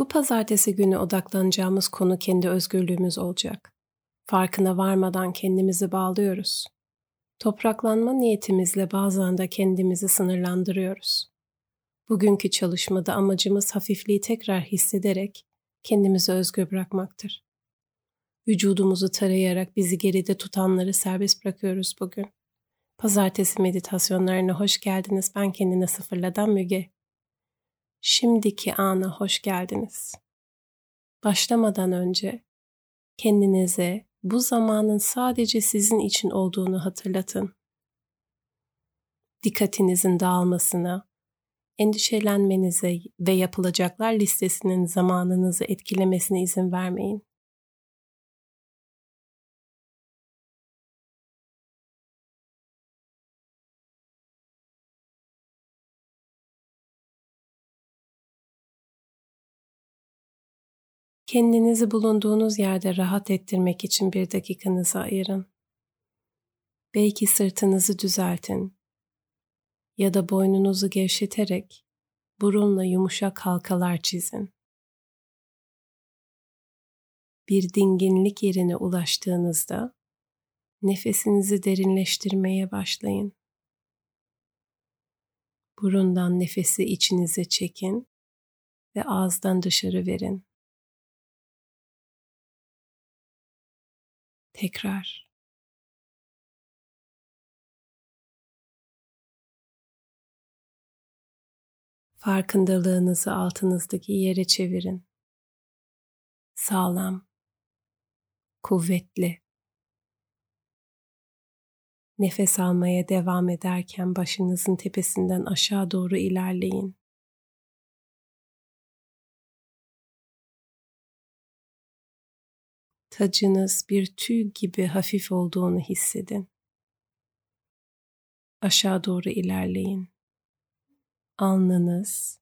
Bu pazartesi günü odaklanacağımız konu kendi özgürlüğümüz olacak. Farkına varmadan kendimizi bağlıyoruz. Topraklanma niyetimizle bazen de kendimizi sınırlandırıyoruz. Bugünkü çalışmada amacımız hafifliği tekrar hissederek kendimizi özgür bırakmaktır. Vücudumuzu tarayarak bizi geride tutanları serbest bırakıyoruz bugün. Pazartesi meditasyonlarına hoş geldiniz. Ben kendine sıfırladan Müge. Şimdiki ana hoş geldiniz. Başlamadan önce kendinize bu zamanın sadece sizin için olduğunu hatırlatın. Dikkatinizin dağılmasına, endişelenmenize ve yapılacaklar listesinin zamanınızı etkilemesine izin vermeyin. Kendinizi bulunduğunuz yerde rahat ettirmek için bir dakikanızı ayırın. Belki sırtınızı düzeltin ya da boynunuzu gevşeterek burunla yumuşak halkalar çizin. Bir dinginlik yerine ulaştığınızda nefesinizi derinleştirmeye başlayın. Burundan nefesi içinize çekin ve ağızdan dışarı verin. Tekrar. Farkındalığınızı altınızdaki yere çevirin. Sağlam, kuvvetli. Nefes almaya devam ederken başınızın tepesinden aşağı doğru ilerleyin. Tacınız bir tüy gibi hafif olduğunu hissedin. Aşağı doğru ilerleyin. Alnınız,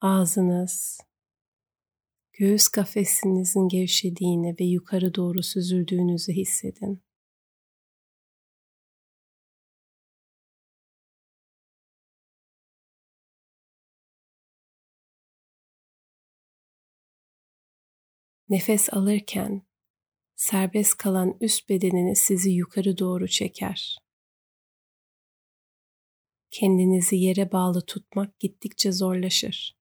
ağzınız, göğüs kafesinizin gevşediğini ve yukarı doğru süzüldüğünüzü hissedin. Nefes alırken serbest kalan üst bedeniniz sizi yukarı doğru çeker. Kendinizi yere bağlı tutmak gittikçe zorlaşır.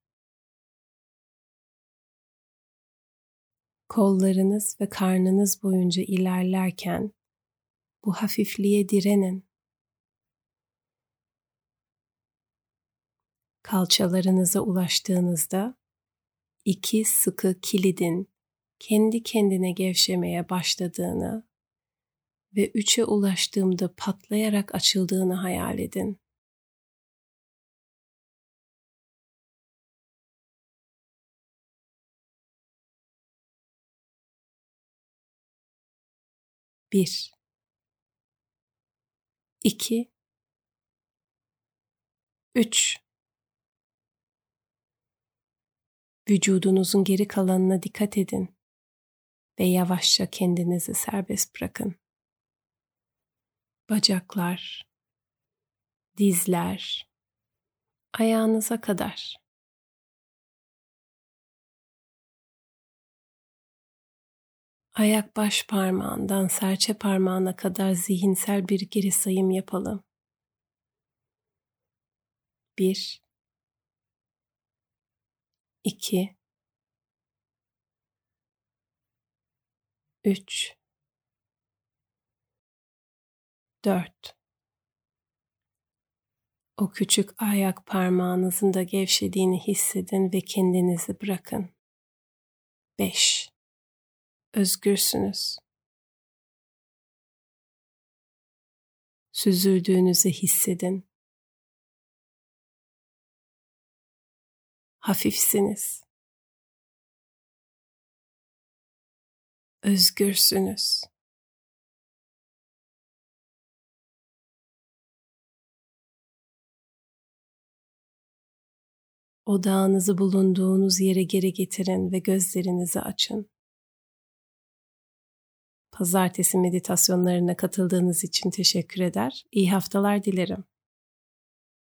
Kollarınız ve karnınız boyunca ilerlerken bu hafifliğe direnin. Kalçalarınıza ulaştığınızda iki sıkı kilidin kendi kendine gevşemeye başladığını ve üçe ulaştığımda patlayarak açıldığını hayal edin. Bir, iki, üç. Vücudunuzun geri kalanına dikkat edin ve yavaşça kendinizi serbest bırakın. Bacaklar, dizler, ayağınıza kadar. Ayak baş parmağından serçe parmağına kadar zihinsel bir geri sayım yapalım. Bir, iki, üç, dört. O küçük ayak parmağınızın da gevşediğini hissedin ve kendinizi bırakın. Beş. Özgürsünüz. Süzüldüğünüzü hissedin. Hafifsiniz. Özgürsünüz. Odağınızı bulunduğunuz yere geri getirin ve gözlerinizi açın. Pazartesi meditasyonlarına katıldığınız için teşekkür eder. İyi haftalar dilerim.